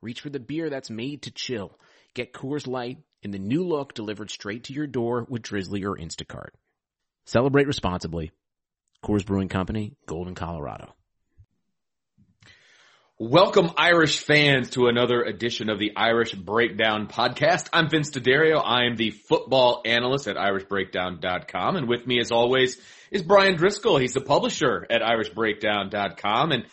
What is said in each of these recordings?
reach for the beer that's made to chill. Get Coors Light in the new look delivered straight to your door with Drizly or Instacart. Celebrate responsibly. Coors Brewing Company, Golden, Colorado. Welcome, Irish fans, to another edition of the Irish Breakdown podcast. I'm Vince D'Addario. I am the football analyst at irishbreakdown.com. And with me, as always, is Bryan Driskell. He's the publisher at irishbreakdown.com. And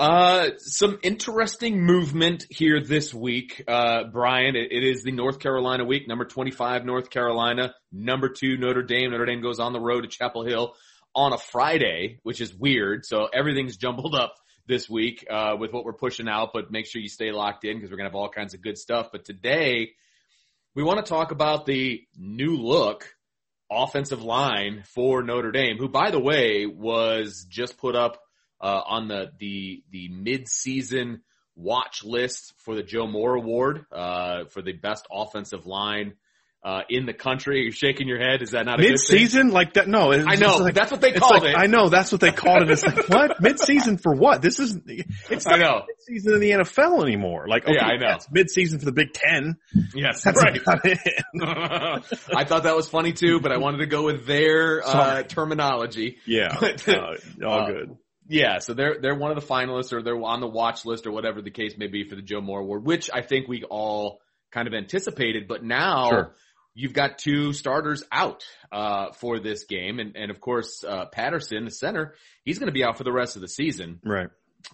uh, some interesting movement here this week, uh, Brian. It, it is the North Carolina week, number 25 North Carolina, number two Notre Dame. Notre Dame goes on the road to Chapel Hill on a Friday, which is weird. So everything's jumbled up this week uh, with what we're pushing out, but make sure you stay locked in because we're going to have all kinds of good stuff. But today, we want to talk about the new look offensive line for Notre Dame, who, by the way, was just put up uh, on the the the mid season watch list for the Joe Moore Award uh, for the best offensive line uh, in the country. You're shaking your head. Is that not a mid season like that? No, I know like, that's what they called like, it. I know that's what they called it. It's like what mid season for what? This is it's not I know mid season in the NFL anymore. Like okay, yeah, I know mid season for the Big Ten. Yes, that's right. I thought that was funny too, but I wanted to go with their uh, terminology. Yeah, uh, all uh, good. Yeah, so they're they're one of the finalists or they're on the watch list or whatever the case may be for the Joe Moore Award, which I think we all kind of anticipated. But now Sure. you've got two starters out uh, for this game, and and of course uh, Patterson, the center, he's going to be out for the rest of the season. Right.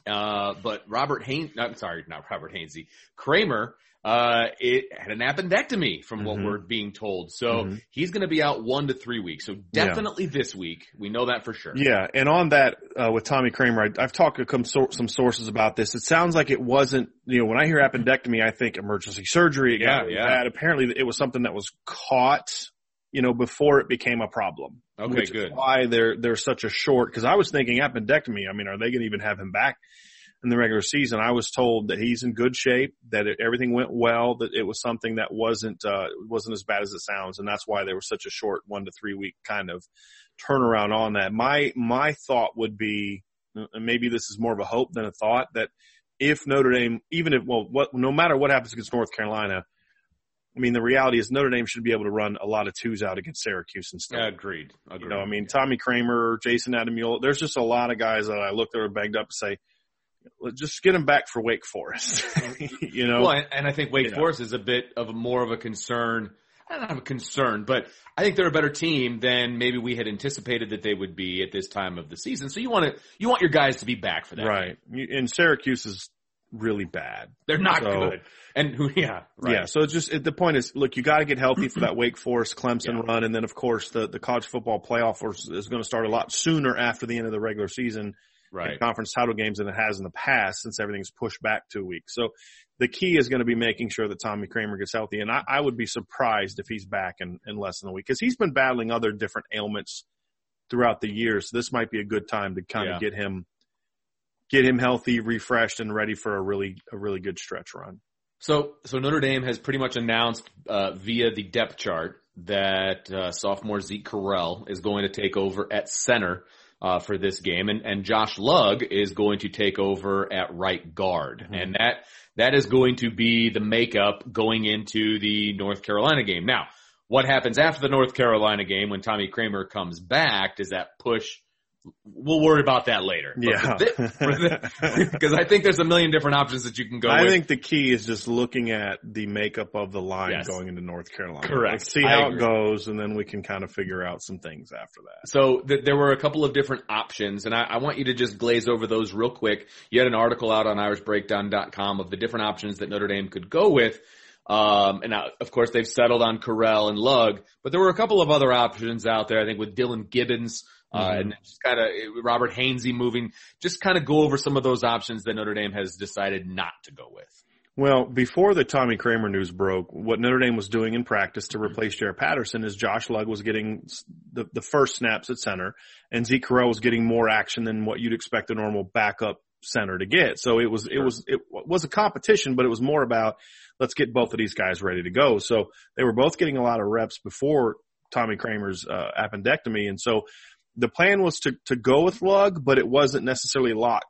Uh, but Robert Hainsey, I'm sorry, not Robert Hainsey, Kraemer, uh, it had an appendectomy from what Mhm. we're being told. So Mhm. he's going to be out one to three weeks. So definitely this week. We know that for sure. Yeah, and on that uh, with Tommy Kraemer, I, I've talked to some, some sources about this. It sounds like it wasn't. You know, when I hear appendectomy, I think emergency surgery. Yeah, really yeah. bad. Apparently, it was something that was caught. You know, before it became a problem. Okay, good. Why they're they're such a short? Because I was thinking appendectomy. I mean, are they going to even have him back in the regular season? I was told that he's in good shape, that it, everything went well, that it was something that wasn't uh, wasn't as bad as it sounds, and that's why there was such a short one to three week kind of turnaround on that. My my thought would be, and maybe this is more of a hope than a thought, that if Notre Dame, even if well, what no matter what happens against North Carolina. I mean, the reality is Notre Dame should be able to run a lot of twos out against Syracuse and stuff. Agreed. Agreed. You know, I mean, Tommy Kraemer, Jason Adamule, there's just a lot of guys that I look that are banged up and say, "Well, just get them back for Wake Forest. you know, Well, and, I think Wake Yeah. Forest is a bit of a, more of a concern. I don't have a concern, but I think they're a better team than maybe we had anticipated that they would be at this time of the season. So you want to, you want your guys to be back for that. right. You- And Syracuse is really bad. They're not So- good. And who, yeah, right. Yeah. So it's just, it, the point is, look, you got to get healthy for that Wake Forest Clemson run. And then of course the, the college football playoff is, is going to start a lot sooner after the end of the regular season. Right. conference title games than it has in the past since everything's pushed back two weeks. So the key is going to be making sure that Tommy Kraemer gets healthy. And I, I would be surprised if he's back in, in less than a week because he's been battling other different ailments throughout the year. So this might be a good time to kind Yeah. of get him, get him healthy, refreshed and ready for a really, a really good stretch run. So, so Notre Dame has pretty much announced uh, via the depth chart that uh, sophomore Zeke Correll is going to take over at center uh, for this game, and, and Josh Lugg is going to take over at right guard, and that that is going to be the makeup going into the North Carolina game. Now, what happens after the North Carolina game when Tommy Kraemer comes back? Does that push? We'll worry about that later. But Yeah. for thi- for thi- because I think there's a million different options that you can go I with. think the key is just looking at the makeup of the line Yes. going into North Carolina. Correct. Let's see I how agree. it goes, and then we can kind of figure out some things after that. So th- there were a couple of different options, and I, I want you to just glaze over those real quick. You had an article out on IrishBreakdown.com of the different options that Notre Dame could go with. Um, and now, of course, they've settled on Correll and Lugg, but there were a couple of other options out there. I think with Dillan Gibbons, uh, Mhm. and just kind of Robert Hainsey moving. Just kind of go over some of those options that Notre Dame has decided not to go with. Well, before the Tommy Kraemer news broke, what Notre Dame was doing in practice to replace Jarrett Patterson is Josh Lugg was getting the, the first snaps at center, and Zeke Correll was getting more action than what you'd expect a normal backup center to get. So it was it was it was a competition, but it was more about let's get both of these guys ready to go. So they were both getting a lot of reps before Tommy Kraemer's uh, appendectomy, and so the plan was to to go with Lugg, but it wasn't necessarily locked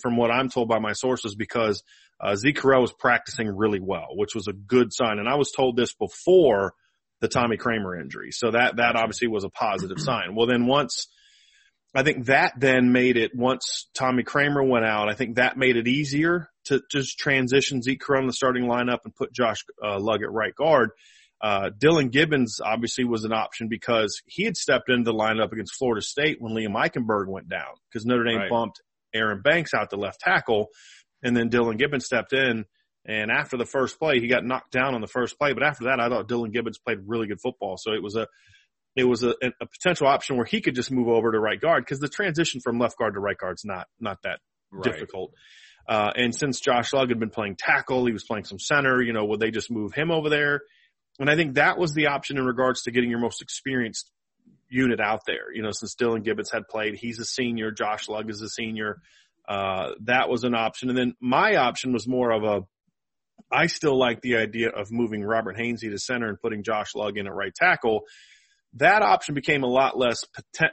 from what I'm told by my sources because uh, Zeke Correll was practicing really well, which was a good sign. And I was told this before the Tommy Kraemer injury. So that, that obviously was a positive sign. Well, then once, I think that then made it, once Tommy Kraemer went out, I think that made it easier to just transition Zeke Correll in the starting lineup and put Josh uh, Lugg at right guard. Uh, Dillan Gibbons obviously was an option because he had stepped into the lineup against Florida State when Liam Eichenberg went down because Notre Dame Right. bumped Aaron Banks out to left tackle and then Dillan Gibbons stepped in. And after the first play, he got knocked down on the first play. But after that, I thought Dillan Gibbons played really good football. So it was a, it was a, a potential option where he could just move over to right guard because the transition from left guard to right guard is not, not that difficult. Uh, and since Josh Lugg had been playing tackle, he was playing some center, you know, would they just move him over there? And I think that was the option in regards to getting your most experienced unit out there. You know, since Dillan Gibbons had played, he's a senior, Josh Lugg is a senior. Uh, that was an option. And then my option was more of a, I still like the idea of moving Robert Hainsey to center and putting Josh Lugg in at right tackle. That option became a lot less,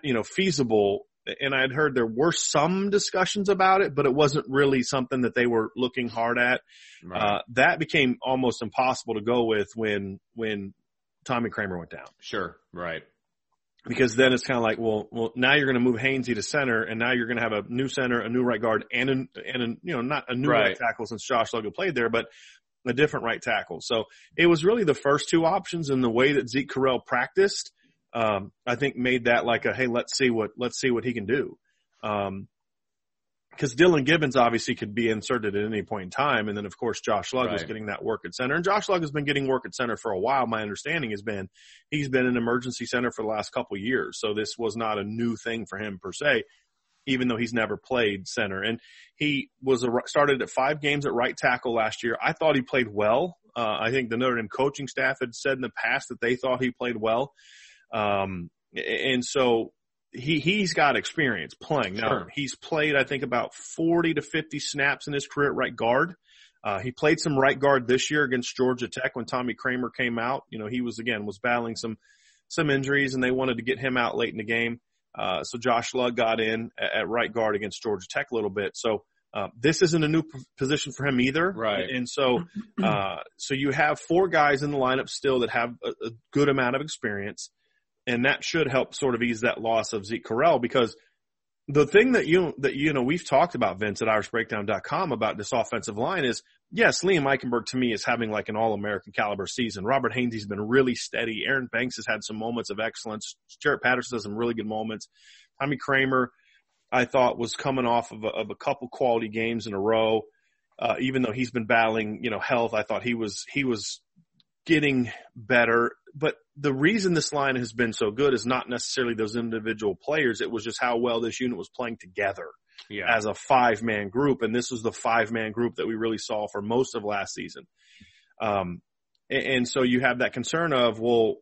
you know, feasible. And I'd heard there were some discussions about it, but it wasn't really something that they were looking hard at. Right. Uh, that became almost impossible to go with when, when Tommy Kraemer went down. sure. Right. Because then it's kind of like, well, well, now you're going to move Hainsey to center, and now you're going to have a new center, a new right guard, and a, and a, you know, not a new right, Right. tackle since Josh Logan played there, but a different right tackle. So it was really the first two options, and the way that Zeke Correll practiced, um, I think made that like a, hey, let's see what let's see what he can do. Um, because Dillan Gibbons obviously could be inserted at any point in time, and then of course Josh Lugg was getting that work at center, and Josh Lugg has been getting work at center for a while. My understanding has been he's been an emergency center for the last couple of years, so this was not a new thing for him per se, even though he's never played center. And he was a, started at five games at right tackle last year. I thought he played well. Uh, I think the Notre Dame coaching staff had said in the past that they thought he played well. Um, and so he, he's got experience playing. Now Sure. he's played, I think about 40 to 50 snaps in his career at right guard. Uh, he played some right guard this year against Georgia Tech when Tommy Kraemer came out. You know, he was again, was battling some, some injuries and they wanted to get him out late in the game. Uh, so Josh Lugg got in at, at right guard against Georgia Tech a little bit. So, uh, this isn't a new p- position for him either. Right. And so, uh, so you have four guys in the lineup still that have a, a good amount of experience and that should help sort of ease that loss of Zeke Correll because the thing that you, that, you know, we've talked about Vince at irishbreakdown.com about this offensive line is yes, Liam Eichenberg to me is having like an all-American caliber season. Robert Hainsey's been really steady. Aaron Banks has had some moments of excellence. Jarrett Patterson has some really good moments. Tommy Kraemer, I thought was coming off of a, of a couple quality games in a row. Uh, even though he's been battling, you know, health, I thought he was, he was getting better. But the reason this line has been so good is not necessarily those individual players. It was just how well this unit was playing together. Yeah. as a five man group. And this was the five man group that we really saw for most of last season. Um, and, and so you have that concern of, well,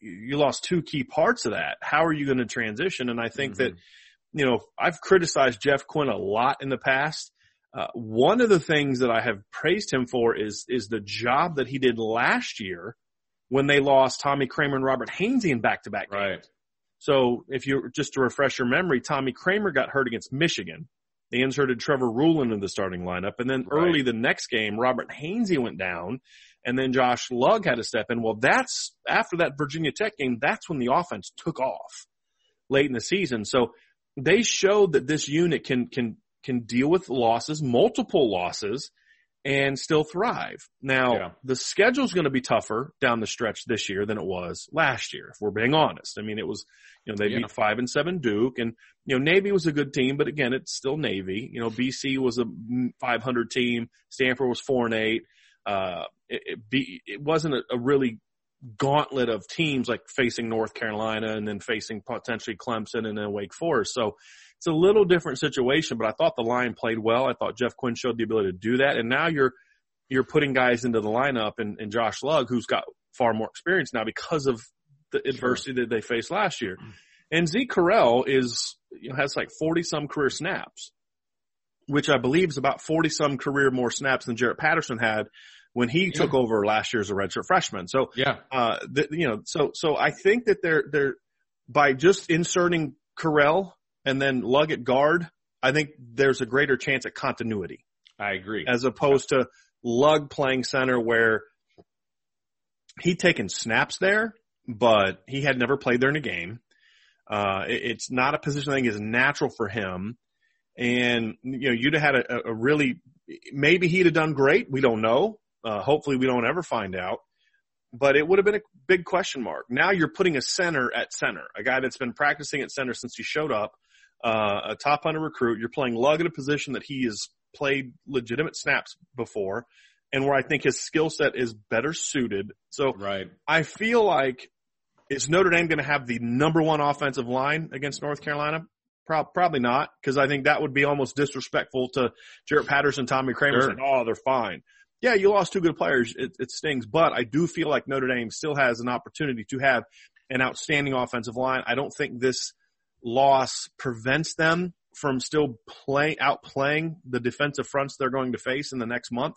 you lost two key parts of that. How are you going to transition? And I think that, you know, I've criticized Jeff Quinn a lot in the past. Uh, one of the things that I have praised him for is, is the job that he did last year when they lost Tommy Kraemer and Robert Hainsey in back to back games. Right. So if you just to refresh your memory, Tommy Kraemer got hurt against Michigan. They inserted Trevor Ruhland in the starting lineup, and then Right. early the next game, Robert Hainsey went down, and then Josh Lugg had to step in. Well, that's after that Virginia Tech game. That's when the offense took off late in the season. So they showed that this unit can can can deal with losses, multiple losses, and still thrive. Now, Yeah. the schedule's going to be tougher down the stretch this year than it was last year, if we're being honest. I mean, it was, you know, they Yeah. beat five and seven Duke and, you know, Navy was a good team, but again, it's still Navy. You know, BC was a 500 team. Stanford was four and eight. Uh, it, it, be, it wasn't a, a really gauntlet of teams like facing North Carolina and then facing potentially Clemson and then Wake Forest. So it's a little different situation, but I thought the line played well. I thought Jeff Quinn showed the ability to do that. And now you're, you're putting guys into the lineup and, and Josh Lugg, who's got far more experience now because of the adversity that they faced last year. And Zeke Correll is, you know, has like 40 some career snaps, which I believe is about 40 some career more snaps than Jarrett Patterson had when he took over last year as a redshirt freshman. So Yeah. uh, the, you know, so, so I think that they're, they're, by just inserting Correll and then Lugg at guard, I think there's a greater chance at continuity I agree. as opposed to Lugg playing center where he'd taken snaps there, but he had never played there in a game. Uh, it- it's not a position I think is natural for him. And, you know, you'd have had a, a really, maybe he'd have done great. We don't know. Uh, hopefully we don't ever find out, but it would have been a big question mark. Now you're putting a center at center, a guy that's been practicing at center since he showed up, uh, a top hundred recruit. You're playing Lugg in a position that he has played legitimate snaps before and where I think his skill set is better suited. So right. I feel like is Notre Dame going to have the number one offensive line against North Carolina? Pro- probably not, because I think that would be almost disrespectful to Jarrett Patterson, Tommy Kraemer Sure. saying, "Oh, they're fine." Yeah, you lost two good players. It, it stings, but I do feel like Notre Dame still has an opportunity to have an outstanding offensive line. I don't think this loss prevents them from still play outplaying the defensive fronts they're going to face in the next month.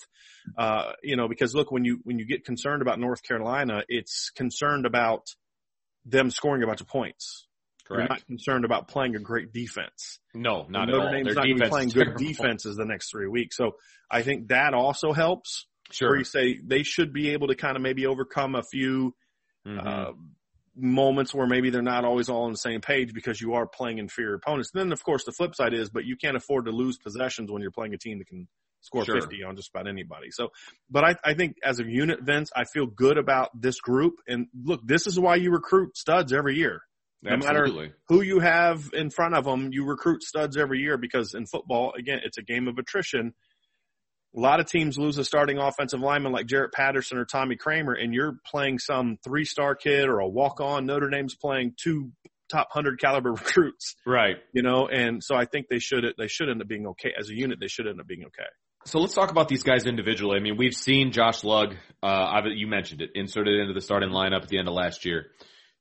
Uh, you know, because look, when you when you get concerned about North Carolina, it's concerned about them scoring a bunch of points. You're Correct. not concerned about playing a great defense. No, not at Notre all. Dame's Their not going to be playing good defenses the next three weeks. So I think that also helps. Sure. Where you say they should be able to kind of maybe overcome a few Mhm. uh, moments where maybe they're not always all on the same page because you are playing inferior opponents. then, of course, the flip side is, but you can't afford to lose possessions when you're playing a team that can score Sure. 50 on just about anybody. So, but I, I think as a unit, Vince, I feel good about this group. And look, this is why you recruit studs every year. No matter who you have in front of them, you recruit studs every year because in football, again, it's a game of attrition. A lot of teams lose a starting offensive lineman like Jarrett Patterson or Tommy Kraemer, and you're playing some three star kid or a walk on. Notre Dame's playing two top hundred caliber recruits, Right. you know, and so I think they should they should end up being okay as a unit. They should end up being okay. So let's talk about these guys individually. I mean, we've seen Josh Lugg, uh, I've- you mentioned it, inserted into the starting lineup at the end of last year.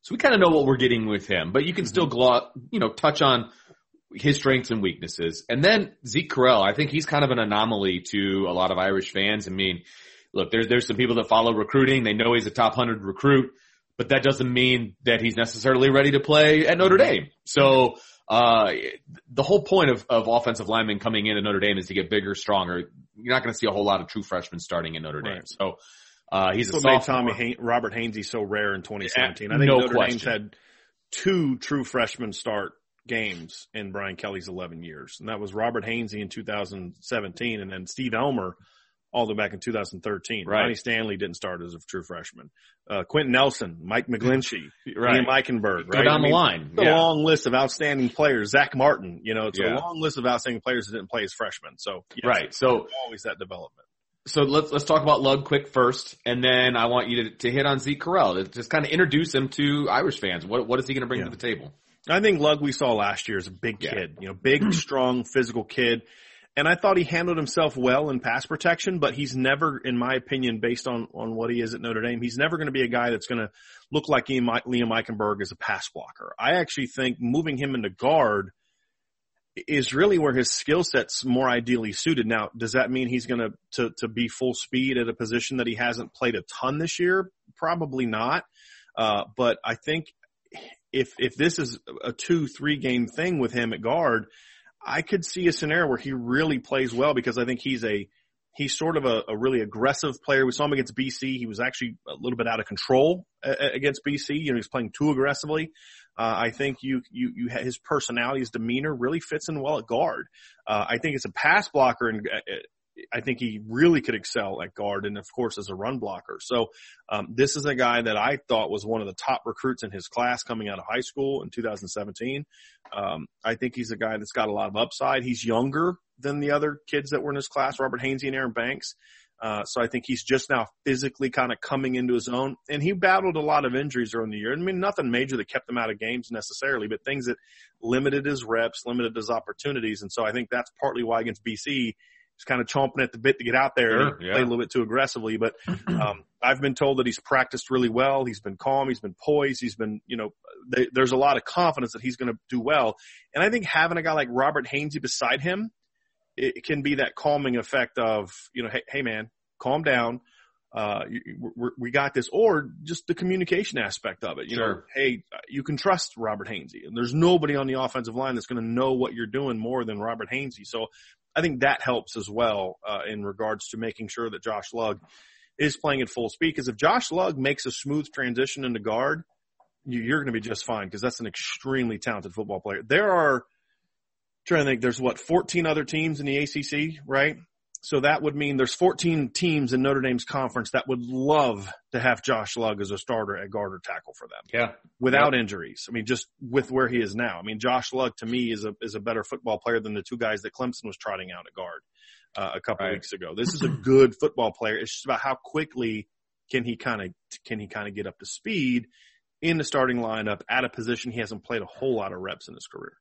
So we kind of know what we're getting with him, but you can still glo- you know, touch on his strengths and weaknesses. And then Zeke Correll, I think he's kind of an anomaly to a lot of Irish fans. I mean, look, there's, there's some people that follow recruiting. They know he's a top 100 recruit, but that doesn't mean that he's necessarily ready to play at Notre Dame. So, uh, the whole point of, of offensive linemen coming in at Notre Dame is to get bigger, stronger. You're not going to see a whole lot of true freshmen starting in Notre Dame. Right. So, uh, he's That's a what made. Tommy Hain- Robert Hainsey so rare in 2017. I think no Notre Dame's had two true freshmen start games in Brian Kelly's 11 years, and that was Robert Hainsey in 2017, and then Steve Elmer all the way back in 2013. Right. Ronnie Stanley didn't start as a true freshman. Uh, Quenton Nelson, Mike McGlinchey, Right. Liam Eichenberg, Go right? down I mean, the line. It's a long list of outstanding players. Zack Martin, you know, it's Yeah. a long list of outstanding players that didn't play as freshmen. So, yes, Right. So, always that development. so let's let's talk about Lugg quick first, and then I want you to, to hit on Zeke Correll. Just kind of introduce him to Irish fans. What what is he going to bring Yeah. to the table? I think Lugg we saw last year is a big Yeah. kid, you know, big, strong, physical kid. And I thought he handled himself well in pass protection, but he's never, in my opinion, based on, on what he is at Notre Dame, he's never going to be a guy that's going to look like Liam Eichenberg as a pass blocker. I actually think moving him into guard is really where his skill set's more ideally suited. Now, does that mean he's going to, to, to be full speed at a position that he hasn't played a ton this year? Probably not. Uh, but I think if, if this is a two, three game thing with him at guard, I could see a scenario where he really plays well because I think he's a, he's sort of a, a really aggressive player. We saw him against BC. He was actually a little bit out of control against BC. You know, he's playing too aggressively. Uh, I think you, you, you, his personality, his demeanor really fits in well at guard. Uh, I think it's a pass blocker and uh, I think he really could excel at guard and of course as a run blocker. So, um, this is a guy that I thought was one of the top recruits in his class coming out of high school in 2017. Um, I think he's a guy that's got a lot of upside. He's younger than the other kids that were in his class, Robert Hainsey and Aaron Banks. Uh, so I think he's just now physically kind of coming into his own and he battled a lot of injuries during the year. I mean, nothing major that kept him out of games necessarily, but things that limited his reps, limited his opportunities. And so I think that's partly why against BC, he's kind of chomping at the bit to get out there Sure, and yeah. play a little bit too aggressively. But, um, I've been told that he's practiced really well. He's been calm. He's been poised. He's been, you know, they, there's a lot of confidence that he's going to do well. And I think having a guy like Robert Hainsey beside him, it can be that calming effect of, you know, hey, hey man, calm down. Uh, you, we we got this, or just the communication aspect of it. You know, Sure. hey, you can trust Robert Hainsey, and there's nobody on the offensive line that's going to know what you're doing more than Robert Hainsey. So, I think that helps as well uh, in regards to making sure that Josh Lugg is playing at full speed. Because if Josh Lugg makes a smooth transition into guard, you, you're going to be just fine. Because that's an extremely talented football player. There are trying to think. There's what 14 other teams in the ACC, right? So that would mean there's 14 teams in Notre Dame's conference that would love to have Josh Lugg as a starter at guard or tackle for them Yeah. without injuries. I mean, just with where he is now. I mean, Josh Lugg to me is a is a better football player than the two guys that Clemson was trotting out at guard uh, a couple Right. weeks ago. This is a good football player. It's just about how quickly can he kind of can he kind of get up to speed in the starting lineup at a position he hasn't played a whole lot of reps in his career.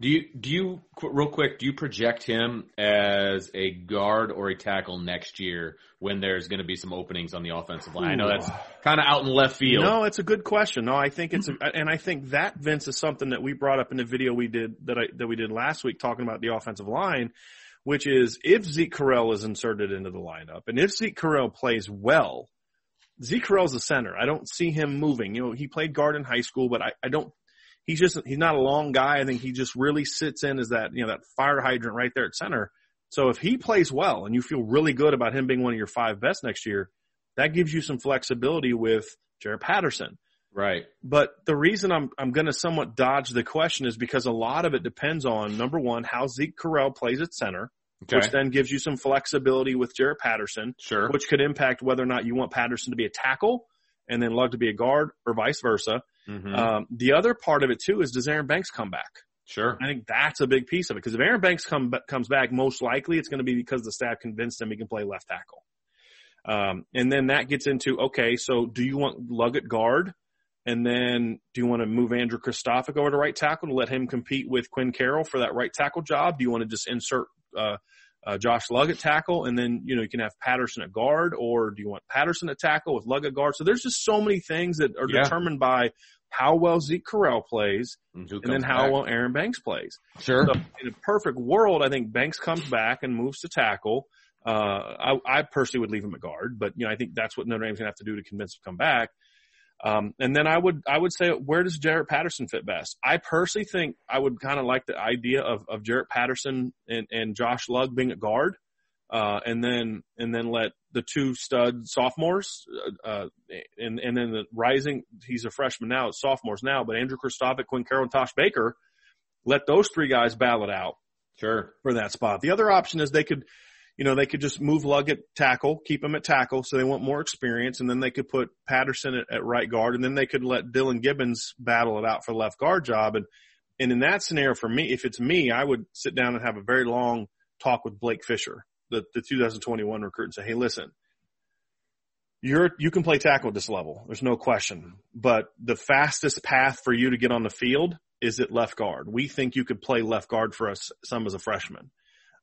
Do you do you real quick? Do you project him as a guard or a tackle next year when there's going to be some openings on the offensive line? I know that's kind of out in left field. No, it's a good question. No, I think it's, hmm. a, and I think that Vince is something that we brought up in the video we did that I, that we did last week talking about the offensive line, which is if Zeke Correll is inserted into the lineup and if Zeke Correll plays well, Zeke Correll's a center. I don't see him moving. You know, he played guard in high school, but I, I don't, he's just, he's not a long guy. I think he just really sits in as that, you know, that fire hydrant right there at center. So if he plays well and you feel really good about him being one of your five best next year, that gives you some flexibility with Jarrett Patterson. Right. But the reason I'm I'm going to somewhat dodge the question is because a lot of it depends on number one how Zeke Correll plays at center, Okay. which then gives you some flexibility with Jarrett Patterson, Sure. which could impact whether or not you want Patterson to be a tackle and then Lugg to be a guard or vice versa. Mhm. Um, the other part of it too is does Aaron Banks come back? sure. I think that's a big piece of it because if Aaron Banks come, comes back, most likely it's going to be because the staff convinced him he can play left tackle. Um, and then that gets into, okay, so do you want Lugg at guard? And then do you want to move Andrew Kristofic over to right tackle to let him compete with Quinn Carroll for that right tackle job? Do you want to just insert, uh, uh, Josh Lugg at tackle and then, you know, you can have Patterson at guard or do you want Patterson at tackle with Lugg at guard? So there's just so many things that are Yeah. determined by how well Zeke Correll plays And, who and then how back? well Aaron Banks plays. Sure. So in a perfect world, I think Banks comes back and moves to tackle. Uh, I, I personally would leave him at guard, but you know, I think that's what Notre Dame's gonna have to do to convince him to come back. Um, and then I would, I would say, where does Jarrett Patterson fit best? I personally think I would kind of like the idea of, of Jarrett Patterson and, and Josh Lugg being at guard. Uh, and then, and then let the two stud sophomores, uh, uh, and, and then the rising, he's a freshman now, sophomores now, but Andrew Kristofic, Quinn Carroll, and Tosh Baker, let those three guys battle it out Sure. for that spot. The other option is they could, you know, they could just move Lugg at tackle, keep him at tackle so they want more experience and then they could put Patterson at, at right guard and then they could let Dillan Gibbons battle it out for the left guard job. And, and in that scenario for me, if it's me, I would sit down and have a very long talk with Blake Fisher, the, the 2021 recruit and say, Hey, listen, you're, you can play tackle at this level. There's no question, but the fastest path for you to get on the field is at left guard. We think you could play left guard for us some as a freshman.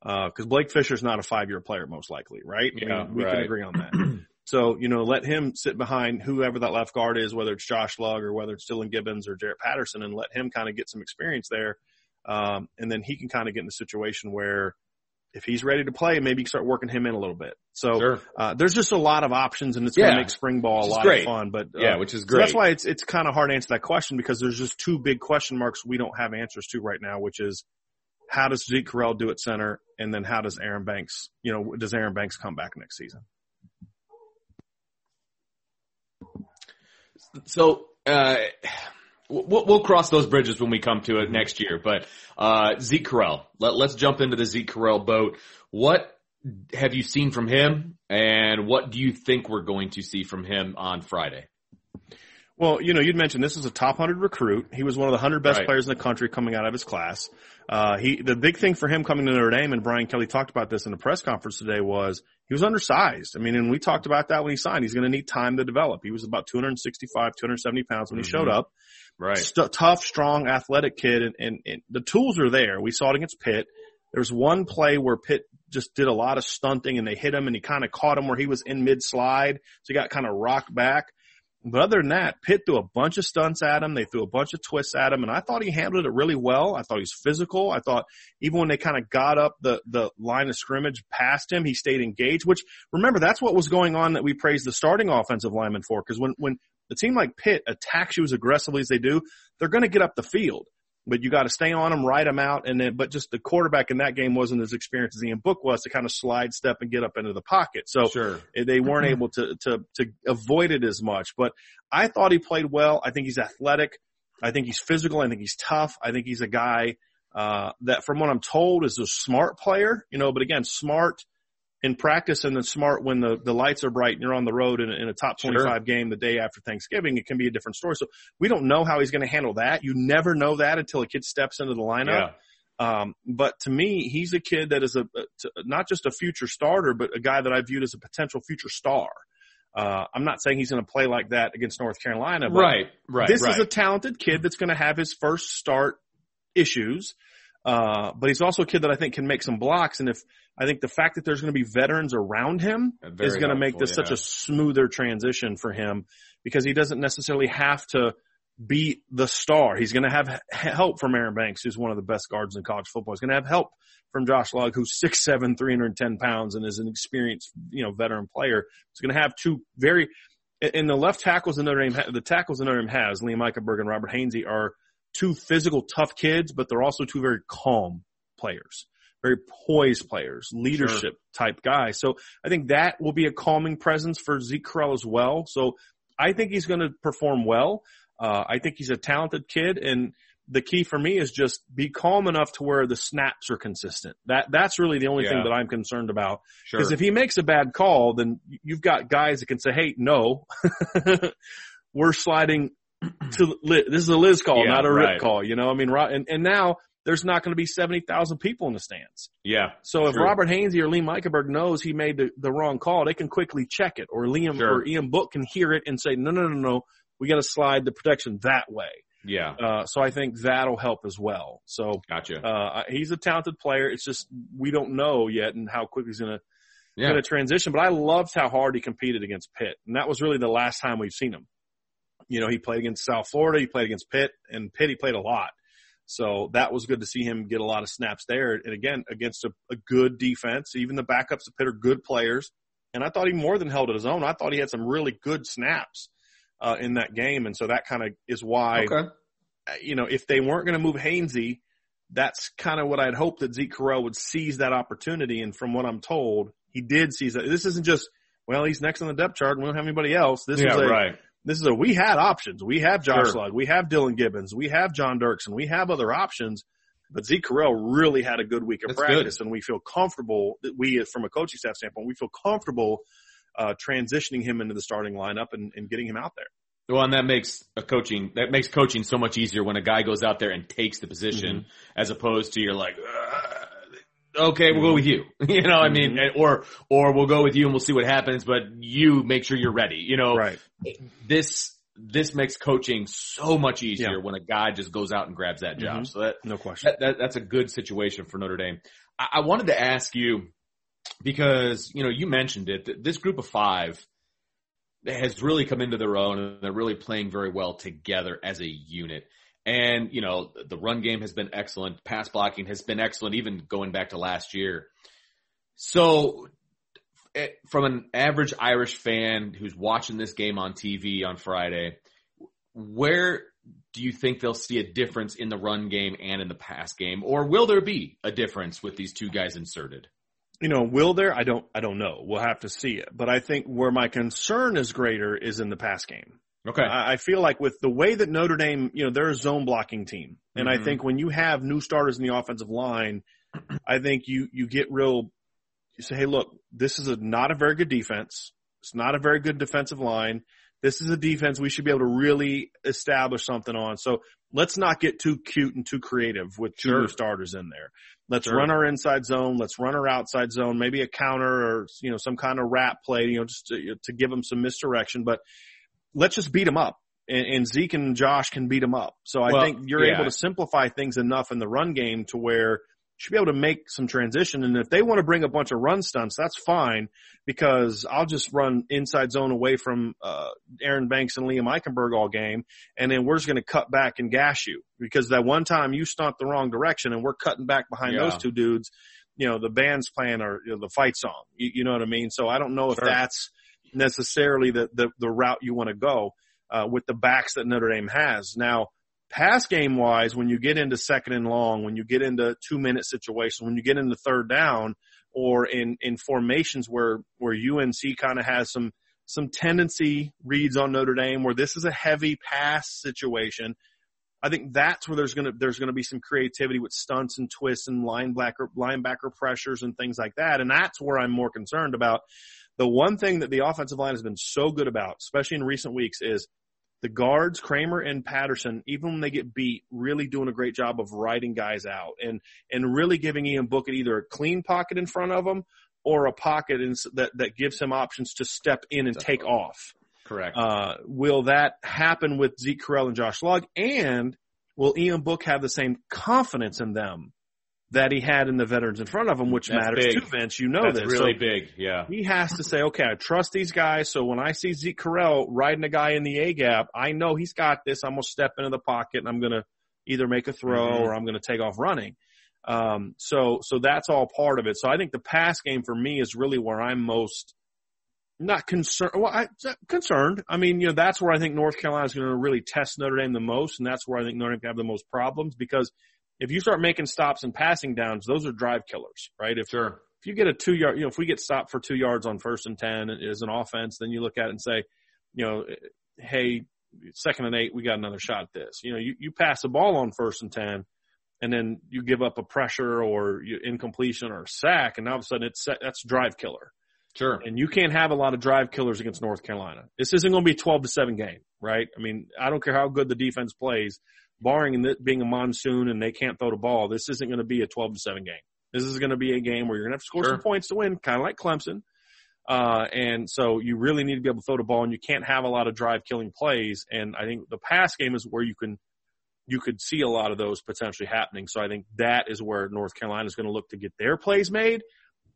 Uh, cause Blake Fisher's not a five year player most likely, right? Yeah, mean, we right. can agree on that. so, you know, let him sit behind whoever that left guard is, whether it's Josh Lugg or whether it's Dillan Gibbons or Jarrett Patterson and let him kind of get some experience there. Um, and then he can kind of get in a situation where if he's ready to play, maybe you start working him in a little bit. So, Sure. uh, there's just a lot of options and it's going to make spring ball a lot great. of fun. But, uh, Yeah, which is so great. that's why it's it's kind of hard to answer that question because there's just two big question marks we don't have answers to right now, which is how does Zeke Correll do at center, and then how does Aaron Banks, you know, does Aaron Banks come back next season? So, uh, we'll, we'll cross those bridges when we come to it next year. But uh, Zeke Correll, let, let's jump into the Zeke Correll boat. What have you seen from him, and what do you think we're going to see from him on Friday? Well, you know, you'd mentioned this is a top 100 recruit. He was one of the 100 best Right. players in the country coming out of his class. Uh, he, the big thing for him coming to Notre Dame, and Brian Kelly talked about this in the press conference today, was he was undersized. I mean, and we talked about that when he signed. He's going to need time to develop. He was about 265, 270 pounds when he showed Mhm. up. Right. St- tough, strong, athletic kid, and, and, and the tools are there. We saw it against Pitt. There's one play where Pitt just did a lot of stunting and they hit him and he kind of caught him where he was in mid slide. So he got kind of rocked back. But other than that, Pitt threw a bunch of stunts at him. They threw a bunch of twists at him and I thought he handled it really well. I thought he was physical. I thought even when they kind of got up the, the line of scrimmage past him, he stayed engaged, which remember that's what was going on that we praised the starting offensive lineman for. Cause when, when a team like Pitt attacks you as aggressively as they do, they're going to get up the field. But you got to stay on them, ride them out, and then. But just the quarterback in that game wasn't as experienced as Ian Book was to kind of slide step and get up into the pocket. So Sure. they weren't able to to to avoid it as much. But I thought he played well. I think he's athletic. I think he's physical. I think he's tough. I think he's a guy uh, that, from what I'm told, is a smart player. You know, but again, smart in practice and then smart when the, the lights are bright and you're on the road in a, in a top Sure. 25 game the day after Thanksgiving, it can be a different story. So we don't know how he's going to handle that. You never know that until a kid steps into the lineup. Yeah. Um, but to me, he's a kid that is a, not just a future starter, but a guy that I viewed as a potential future star. Uh, I'm not saying he's going to play like that against North Carolina, but Right. Right. this right. is a talented kid that's going to have his first start issues. Uh, but he's also a kid that I think can make some blocks. And if I think the fact that there's going to be veterans around him Very is going to make this such a smoother transition for him because he doesn't necessarily have to be the star. He's going to have help from Aaron Banks, who's one of the best guards in college football. He's going to have help from Josh Lugg, who's 6'7", 310 pounds and is an experienced, you know, veteran player. He's going to have two very, and the left tackles in Notre Dame, the tackles in Notre Dame has, Liam Eichenberg and Robert Hainsey are two physical tough kids, but they're also two very calm players, very poised players, leadership type guys. So I think that will be a calming presence for Zeke Correll as well. So I think he's going to perform well. Uh, I think he's a talented kid and the key for me is just be calm enough to where the snaps are consistent. That, that's really the only thing that I'm concerned about. Sure. Because if he makes a bad call, then you've got guys that can say, "Hey, no, we're sliding to this is a Liz call, Yeah, not a right. Rip call." You know, I mean, and and now there's not going to be seventy thousand people in the stands. yeah. So if True. Robert Hainsey or Liam Eichenberg knows he made the, the wrong call, they can quickly check it, or Liam Sure. or Ian Book can hear it and say, "No, no, no, no, we got to slide the protection that way." Yeah. Uh, so I think that'll help as well. So Gotcha. uh, he's a talented player. It's just we don't know yet and how quickly he's going to Yeah. going to transition. But I loved how hard he competed against Pitt, and that was really the last time we've seen him. You know, he played against South Florida, he played against Pitt, and Pitt he played a lot. So that was good to see him get a lot of snaps there. And again, against a, a good defense, even the backups of Pitt are good players. And I thought he more than held it his own. I thought he had some really good snaps uh, in that game, and so that kind of is why okay. you know, if they weren't going to move Hainsey, that's kind of what I'd hoped that Zeke Correll would seize that opportunity. And from what I'm told, he did seize that. This isn't just, well, he's next on the depth chart and we don't have anybody else. This yeah. is a, right. This is a, we had options. We have Josh Sure. Lugg. We have Dillan Gibbons. We have John Dirksen. We have other options. But Zeke Correll really had a good week of That's practice and we feel comfortable that we, from a coaching staff standpoint, we feel comfortable, uh, transitioning him into the starting lineup and, and getting him out there. Well, and that makes a coaching that makes coaching so much easier when a guy goes out there and takes the position, Mm-hmm. as opposed to you're like, "Uh, okay, we'll go with you. you know, I mean, Mm-hmm. or or we'll go with you and we'll see what happens, but you make sure you're ready. You know, Right. this this makes coaching so much easier Yeah. when a guy just goes out and grabs that job. Mhm. So that, No question. that, that that's a good situation for Notre Dame. I, I wanted to ask you because you know you mentioned it. th- This group of five has really come into their own, and they're really playing very well together as a unit. And you know the run game has been excellent. Pass blocking has been excellent, even going back to last year. So, eh, from an average Irish fan who's watching this game on TV on Friday, where do you think they'll see a difference in the run game and in the pass game, or will there be a difference with these two guys inserted? you know, will there? I don't, I don't know. We'll have to see it. But I think where my concern is greater is in the pass game. Okay. I I feel like with the way that Notre Dame, you know, they're a zone blocking team. And I Mhm. think when you have new starters in the offensive line, I think you, you get real, you say, hey, look, this is a, not a very good defense. It's not a very good defensive line. This is a defense we should be able to really establish something on. So let's not get too cute and too creative with two Sure. new starters in there. Let's Sure. run our inside zone. Let's run our outside zone, maybe a counter or, you know, some kind of wrap play, you know, just to, to give them some misdirection, but let's just beat them up. And, and Zeke and Josh can beat them up. So I Well, think you're yeah. able to simplify things enough in the run game to where you should be able to make some transition. And if they want to bring a bunch of run stunts, that's fine because I'll just run inside zone away from, uh, Aaron Banks and Liam Eichenberg all game. And then we're just going to cut back and gash you because that one time you stunt the wrong direction and we're cutting back behind Yeah. those two dudes. You know, the band's playing or you know, the fight song. You, you know what I mean? So I don't know if Sure. that's necessarily the, the, the route you want to go, uh, with the backs that Notre Dame has. Now, pass game wise, when you get into second and long, when you get into two minute situations, when you get into third down or in, in formations where, where UNC kind of has some, some tendency reads on Notre Dame where this is a heavy pass situation. I think that's where there's going to, there's going to be some creativity with stunts and twists and linebacker, linebacker pressures and things like that. And that's where I'm more concerned about. The one thing that the offensive line has been so good about, especially in recent weeks, is the guards, Kraemer and Patterson, even when they get beat, really doing a great job of riding guys out and, and really giving Ian Bookett either a clean pocket in front of him or a pocket in, that, that gives him options to step in and take off. Correct. Uh, will that happen with Zeke Correll and Josh Lugg? And will Ian Book have the same confidence in them that he had in the veterans in front of him, which That's matters big. too, Vince? You know That's this. really So- big. Yeah. he has to say, okay, I trust these guys. So when I see Zeke Correll riding a guy in the A gap, I know he's got this. I'm going to step into the pocket and I'm going to either make a throw Mhm. or I'm going to take off running. Um, so, so that's all part of it. So I think the pass game for me is really where I'm most not concerned. Well, I, concerned. I mean, you know, that's where I think North Carolina is going to really test Notre Dame the most. And that's where I think Notre Dame can have the most problems because if you start making stops and passing downs, those are drive killers, right? If Sure. if you get a two yard, you know, if we get stopped for two yards on first and 10 as an offense, then you look at it and say, you know, hey, second and eight, we got another shot at this. You know, you, you pass the ball on first and 10 and then you give up a pressure or you, incompletion or a sack and all of a sudden it's, that's drive killer. Sure. And you can't have a lot of drive killers against North Carolina. This isn't going to be a 12 to 7 game, right? I mean, I don't care how good the defense plays, barring it being a monsoon and they can't throw the ball. This isn't going to be a 12 to 7 game. This is going to be a game where you're going to have to score Sure. some points to win, kind of like Clemson. Uh, and so you really need to be able to throw the ball and you can't have a lot of drive killing plays. And I think the pass game is where you can, you could see a lot of those potentially happening. So I think that is where North Carolina is going to look to get their plays made.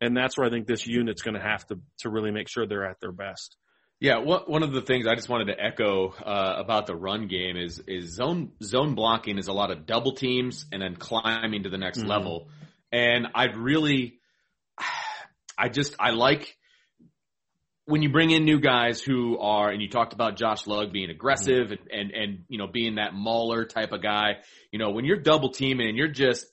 And that's where I think this unit's going to have to, to really make sure they're at their best. Yeah, one one of the things I just wanted to echo uh, about the run game is is zone zone blocking is a lot of double teams and then climbing to the next Mhm. level. And I'd really, I just I like when you bring in new guys who are, and you talked about Josh Lugg being aggressive and and and you know being that mauler type of guy. You know when you're double teaming and you're just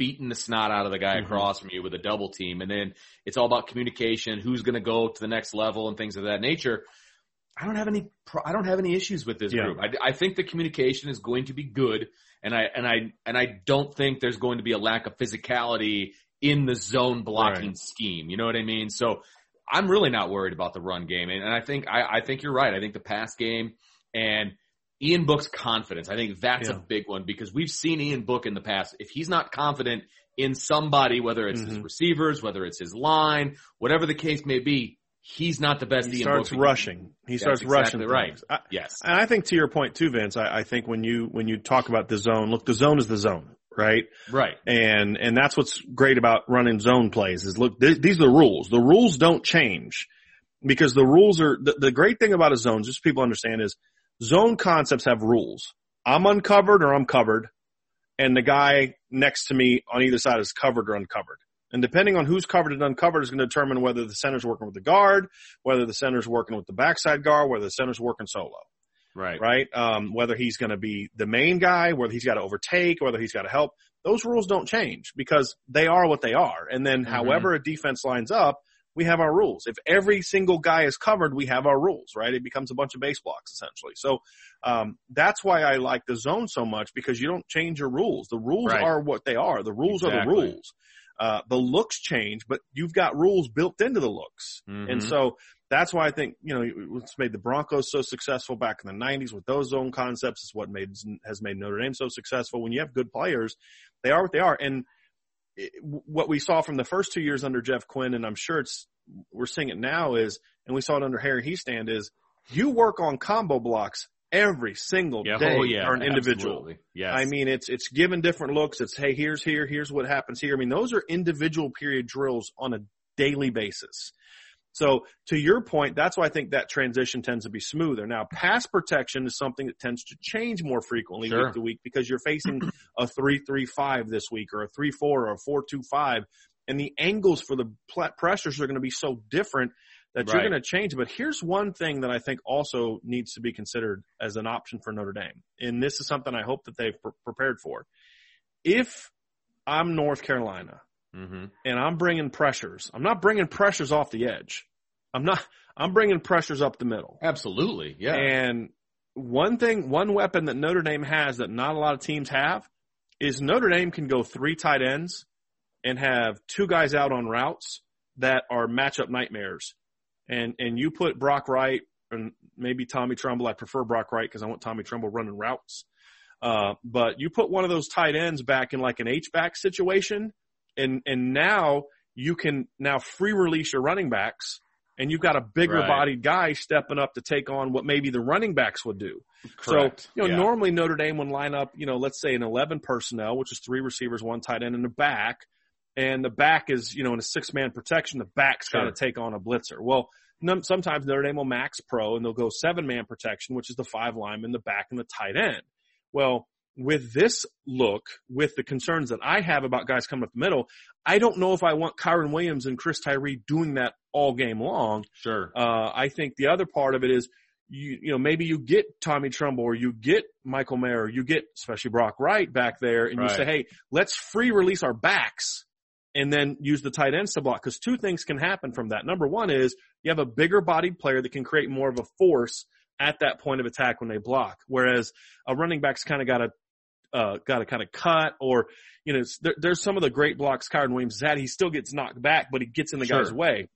beating the snot out of the guy Mhm. across from you with a double team, and then it's all about communication, who's going to go to the next level, and things of that nature. I don't have any. I don't have any issues with this Yeah. group. I, I think the communication is going to be good, and I and I and I don't think there's going to be a lack of physicality in the zone blocking Right. scheme. You know what I mean? So I'm really not worried about the run game, and, and I think I, I think you're right. I think the pass game and Ian Book's confidence. I think that's a big one because we've seen Ian Book in the past. If he's not confident in somebody, whether it's his Mhm. receivers, whether it's his line, whatever the case may be, he's not the best. He Ian starts Book. rushing. He That's starts exactly rushing. right. things. I, Yes. and I think to your point too, Vince. I, I think when you when you talk about the zone, look, the zone is the zone, right? Right. And and that's what's great about running zone plays is look, th- these are the rules. The rules don't change because the rules are the, the great thing about a zone, just so people understand, is zone concepts have rules. I'm uncovered or I'm covered, and the guy next to me on either side is covered or uncovered. And depending on who's covered and uncovered is going to determine whether the center's working with the guard, whether the center's working with the backside guard, whether the center's working solo Right. right? Um, whether he's going to be the main guy, whether he's got to overtake, whether he's got to help. Those rules don't change because they are what they are. And then Mhm. however a defense lines up, we have our rules. If every single guy is covered, we have our rules, right? It becomes a bunch of base blocks essentially. So, um, that's why I like the zone so much because you don't change your rules. The rules Right. are what they are. The rules are the rules. Uh, the looks change, but you've got rules built into the looks. And Mhm. so that's why I think, you know, what's made the Broncos so successful back in the nineties with those zone concepts is what made, has made Notre Dame so successful. When you have good players, they are what they are. And it, what we saw from the first two years under Jeff Quinn, and I'm sure it's, we're seeing it now is, and we saw it under Harry Hiestand is you work on combo blocks every single Yeah. day oh yeah. or an individual. Yes. I mean, it's it's given different looks. It's hey, here's here, here's what happens here. I mean, those are individual period drills on a daily basis. So to your point, that's why I think that transition tends to be smoother. Now, pass protection is something that tends to change more frequently Sure. week to week because you're facing a three-three-five this week or a three-four or a four-two-five, and the angles for the pl- pressures are going to be so different that you're going to change. But here's one thing that I think also needs to be considered as an option for Notre Dame. And this is something I hope that they've pre- prepared for. If I'm North Carolina hmm and I'm bringing pressures, I'm not bringing pressures off the edge. I'm not, I'm bringing pressures up the middle. Absolutely. Yeah. And one thing, one weapon that Notre Dame has that not a lot of teams have is Notre Dame can go three tight ends and have two guys out on routes that are matchup nightmares. And, and you put Brock Wright and maybe Tommy Tremble. I prefer Brock Wright because I want Tommy Tremble running routes. Uh, but you put one of those tight ends back in like an H-back situation and, and now you can now free release your running backs and you've got a bigger Right. bodied guy stepping up to take on what maybe the running backs would do. Correct. So, you know, Yeah. normally Notre Dame would line up, you know, let's say an 11 personnel, which is three receivers, one tight end in the back. And the back is, you know, in a six man protection, the back's got to take on a blitzer. Well, num- sometimes Notre Dame will max pro and they'll go seven man protection, which is the five linemen, the back and the tight end. Well, with this look, with the concerns that I have about guys coming up the middle, I don't know if I want Kyren Williams and Chris Tyree doing that all game long. Sure. Uh, I think the other part of it is you, you know, maybe you get Tommy Tremble or you get Michael Mayer, or you get especially Brock Wright back there and Right. you say, Hey, let's free release our backs and then use the tight ends to block. Cause two things can happen from that. Number one is you have a bigger bodied player that can create more of a force at that point of attack when they block. Whereas a running back's kind of got to, uh, got to kind of cut or, you know, there, there's some of the great blocks Kyren Williams has had. He still gets knocked back, but he gets in the Sure. guy's way.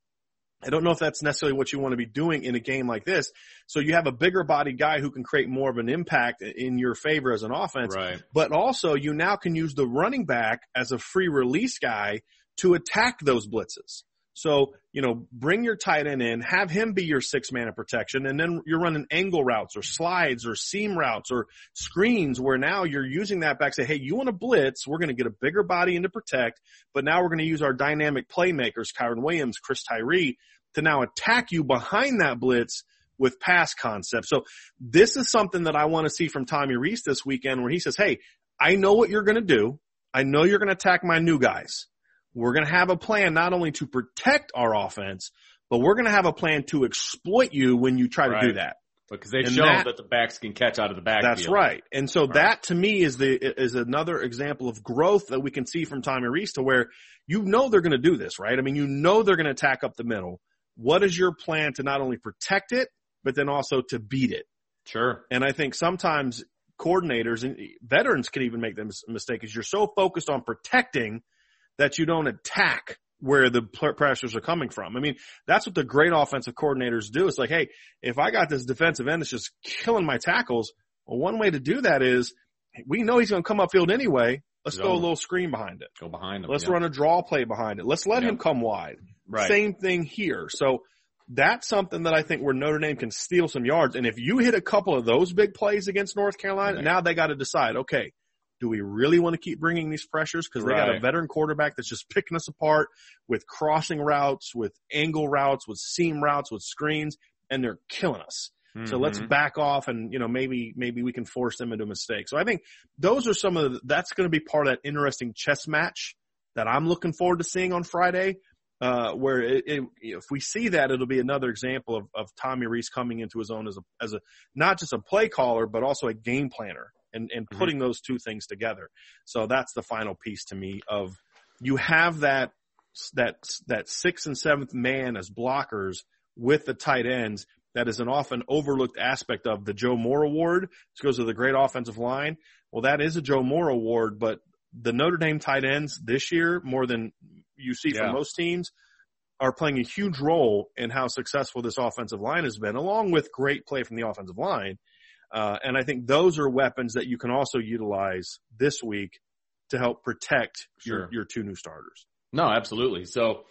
I don't know if that's necessarily what you want to be doing in a game like this. So you have a bigger body guy who can create more of an impact in your favor as an offense. Right. But also you now can use the running back as a free release guy to attack those blitzes. So, you know, bring your tight end in, have him be your six man of protection, and then you're running angle routes or slides or seam routes or screens where now you're using that back. Say, hey, you want to blitz? We're going to get a bigger body in to protect, but now we're going to use our dynamic playmakers, Kyren Williams, Chris Tyree, to now attack you behind that blitz with pass concepts. So this is something that I want to see from Tommy Rees this weekend where he says, Hey, I know what you're going to do. I know you're going to attack my new guys. We're going to have a plan not only to protect our offense, but we're going to have a plan to exploit you when you try to do that. Because they've And shown that- that, the backs can catch out of the backfield. That's right. And so Right. that to me is the, is another example of growth that we can see from Tommy Rees to where you know they're going to do this, right? I mean, you know they're going to attack up the middle. What is your plan to not only protect it, but then also to beat it? Sure. And I think sometimes coordinators and veterans can even make this mistake is you're so focused on protecting that you don't attack where the pressures are coming from. I mean, that's what the great offensive coordinators do. It's like, hey, if I got this defensive end that's just killing my tackles, well, one way to do that is we know he's going to come upfield anyway. Let's throw a little screen behind it. Go behind them. Let's yeah. run a draw play behind it. Let's let Yeah. him come wide. Right. Same thing here. So that's something that I think where Notre Dame can steal some yards. And if you hit a couple of those big plays against North Carolina, now they got to decide, okay, do we really want to keep bringing these pressures? Cause they got a veteran quarterback that's just picking us apart with crossing routes, with angle routes, with seam routes, with screens, and they're killing us. So let's Mhm. back off and, you know, maybe, maybe we can force them into a mistake. So I think those are some of the, that's going to be part of that interesting chess match that I'm looking forward to seeing on Friday. Uh, where it, it, if we see that, it'll be another example of, of Tommy Rees coming into his own as a, as a, not just a play caller, but also a game planner and, and Mhm. putting those two things together. So that's the final piece to me of you have that, that, that sixth and seventh man as blockers with the tight ends that is an often overlooked aspect of the Joe Moore Award. This goes to the great offensive line. Well, that is a Joe Moore Award, but the Notre Dame tight ends this year, more than you see Yeah. from most teams, are playing a huge role in how successful this offensive line has been, along with great play from the offensive line. Uh, and I think those are weapons that you can also utilize this week to help protect Sure. your, your two new starters. No, absolutely. So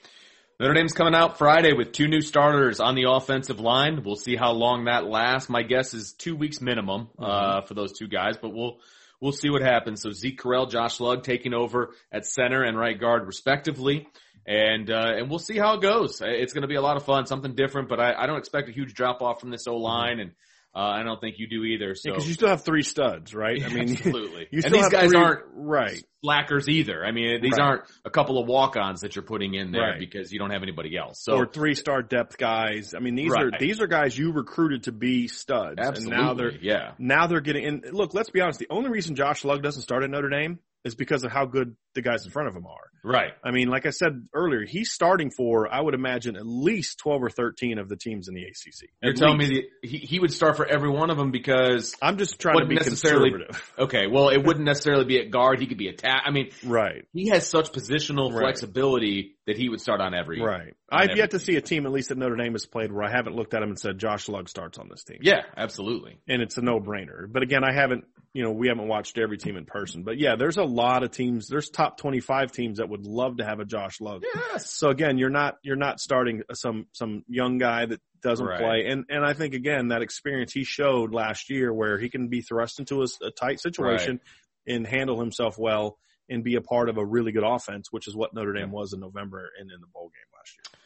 Notre Dame's coming out Friday with two new starters on the offensive line. We'll see how long that lasts. My guess is two weeks minimum, uh, for those two guys, but we'll, we'll see what happens. So Zeke Correll, Josh Lugg taking over at center and right guard respectively. And, uh, and we'll see how it goes. It's going to be a lot of fun, something different, but I, I don't expect a huge drop off from this O line and, uh, I don't think you do either. So Because you still have three studs, right? I mean, absolutely. you and these guys three- aren't right. slackers either. I mean, these Right. aren't a couple of walk-ons that you're putting in there Right. because you don't have anybody else. So or three star depth guys. I mean, these are these are guys you recruited to be studs, absolutely, and now they're yeah, now they're getting. And look, let's be honest. The only reason Josh Lugg doesn't start at Notre Dame is because of how good the guys in front of him are. right. I mean, like I said earlier, he's starting for I would imagine at least twelve or thirteen of the teams in the ACC. You're telling least. me that he, he would start for every one of them because I'm just trying to be necessarily- conservative, okay, well, it wouldn't necessarily be at guard. He could be at ta- I mean, right? he has such positional Right. flexibility that he would start on every. Right. on I've every yet to team. see a team, at least that Notre Dame has played, where I haven't looked at him and said Josh Lugg starts on this team. Yeah, absolutely. and it's a no-brainer. But again, I haven't, you know, we haven't watched every team in person. But yeah, there's a lot of teams. There's top 25 teams that would love to have a Josh Lugg. Yes. So again, you're not you're not starting some some young guy that doesn't Right. play. And and I think again that experience he showed last year where he can be thrust into a, a tight situation and handle himself well and be a part of a really good offense, which is what Notre Dame was in November and in the bowl game last year.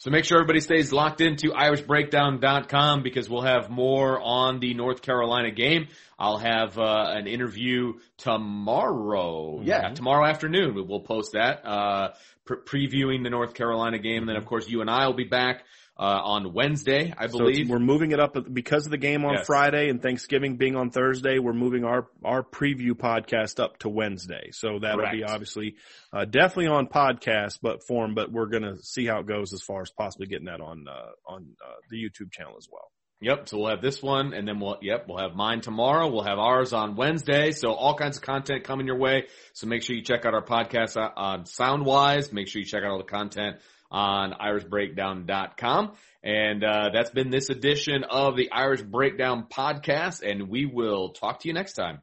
So make sure everybody stays locked into irishbreakdown.com because we'll have more on the North Carolina game. I'll have uh, an interview tomorrow. Yeah, Mhm. tomorrow afternoon. We- We'll post that, uh, pre- previewing the North Carolina game. And then of course you and I will be back, uh, on Wednesday, I So believe. we're moving it up because of the game on Yes. Friday and Thanksgiving being on Thursday. We're moving our our preview podcast up to Wednesday, so that'll be obviously uh, definitely on podcast, but form. But we're gonna see how it goes as far as possibly getting that on uh, on uh, the YouTube channel as well. Yep. So we'll have this one and then we'll, yep, we'll have mine tomorrow. We'll have ours on Wednesday. So all kinds of content coming your way. So make sure you check out our podcast on- on Soundwise. Make sure you check out all the content on irishbreakdown.com. And, uh, that's been this edition of the Irish Breakdown podcast and we will talk to you next time.